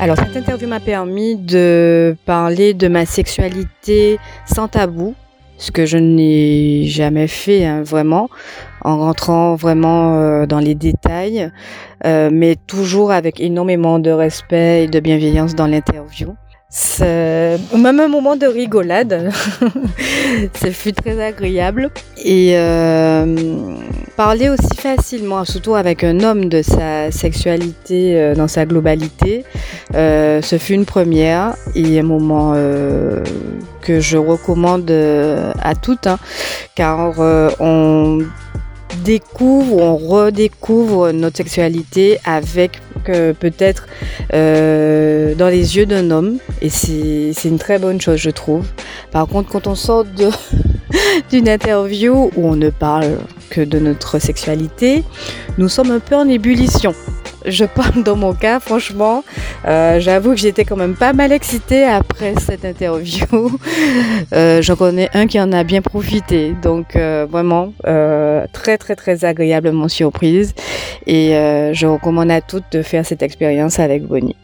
Alors cette interview m'a permis de parler de ma sexualité sans tabou, ce que je n'ai jamais fait hein, vraiment, en rentrant vraiment euh, dans les détails, euh, mais toujours avec énormément de respect et de bienveillance dans l'interview. C'est même un moment de rigolade. ça fut très agréable. Et euh, parler aussi facilement, surtout avec un homme de sa sexualité euh, dans sa globalité, euh, ce fut une première et un moment euh, que je recommande à toutes, hein, car on découvre, on redécouvre notre sexualité avec peut-être dans les yeux d'un homme et c'est une très bonne chose je trouve. Par contre quand on sort de d'une interview où on ne parle que de notre sexualité, nous sommes un peu en ébullition. Je parle dans mon cas, franchement, euh, j'avoue que j'étais quand même pas mal excitée après cette interview. Euh, J'en connais un qui en a bien profité, donc euh, vraiment très très très agréablement surprise. Et je recommande à toutes de faire cette expérience avec Bonnie.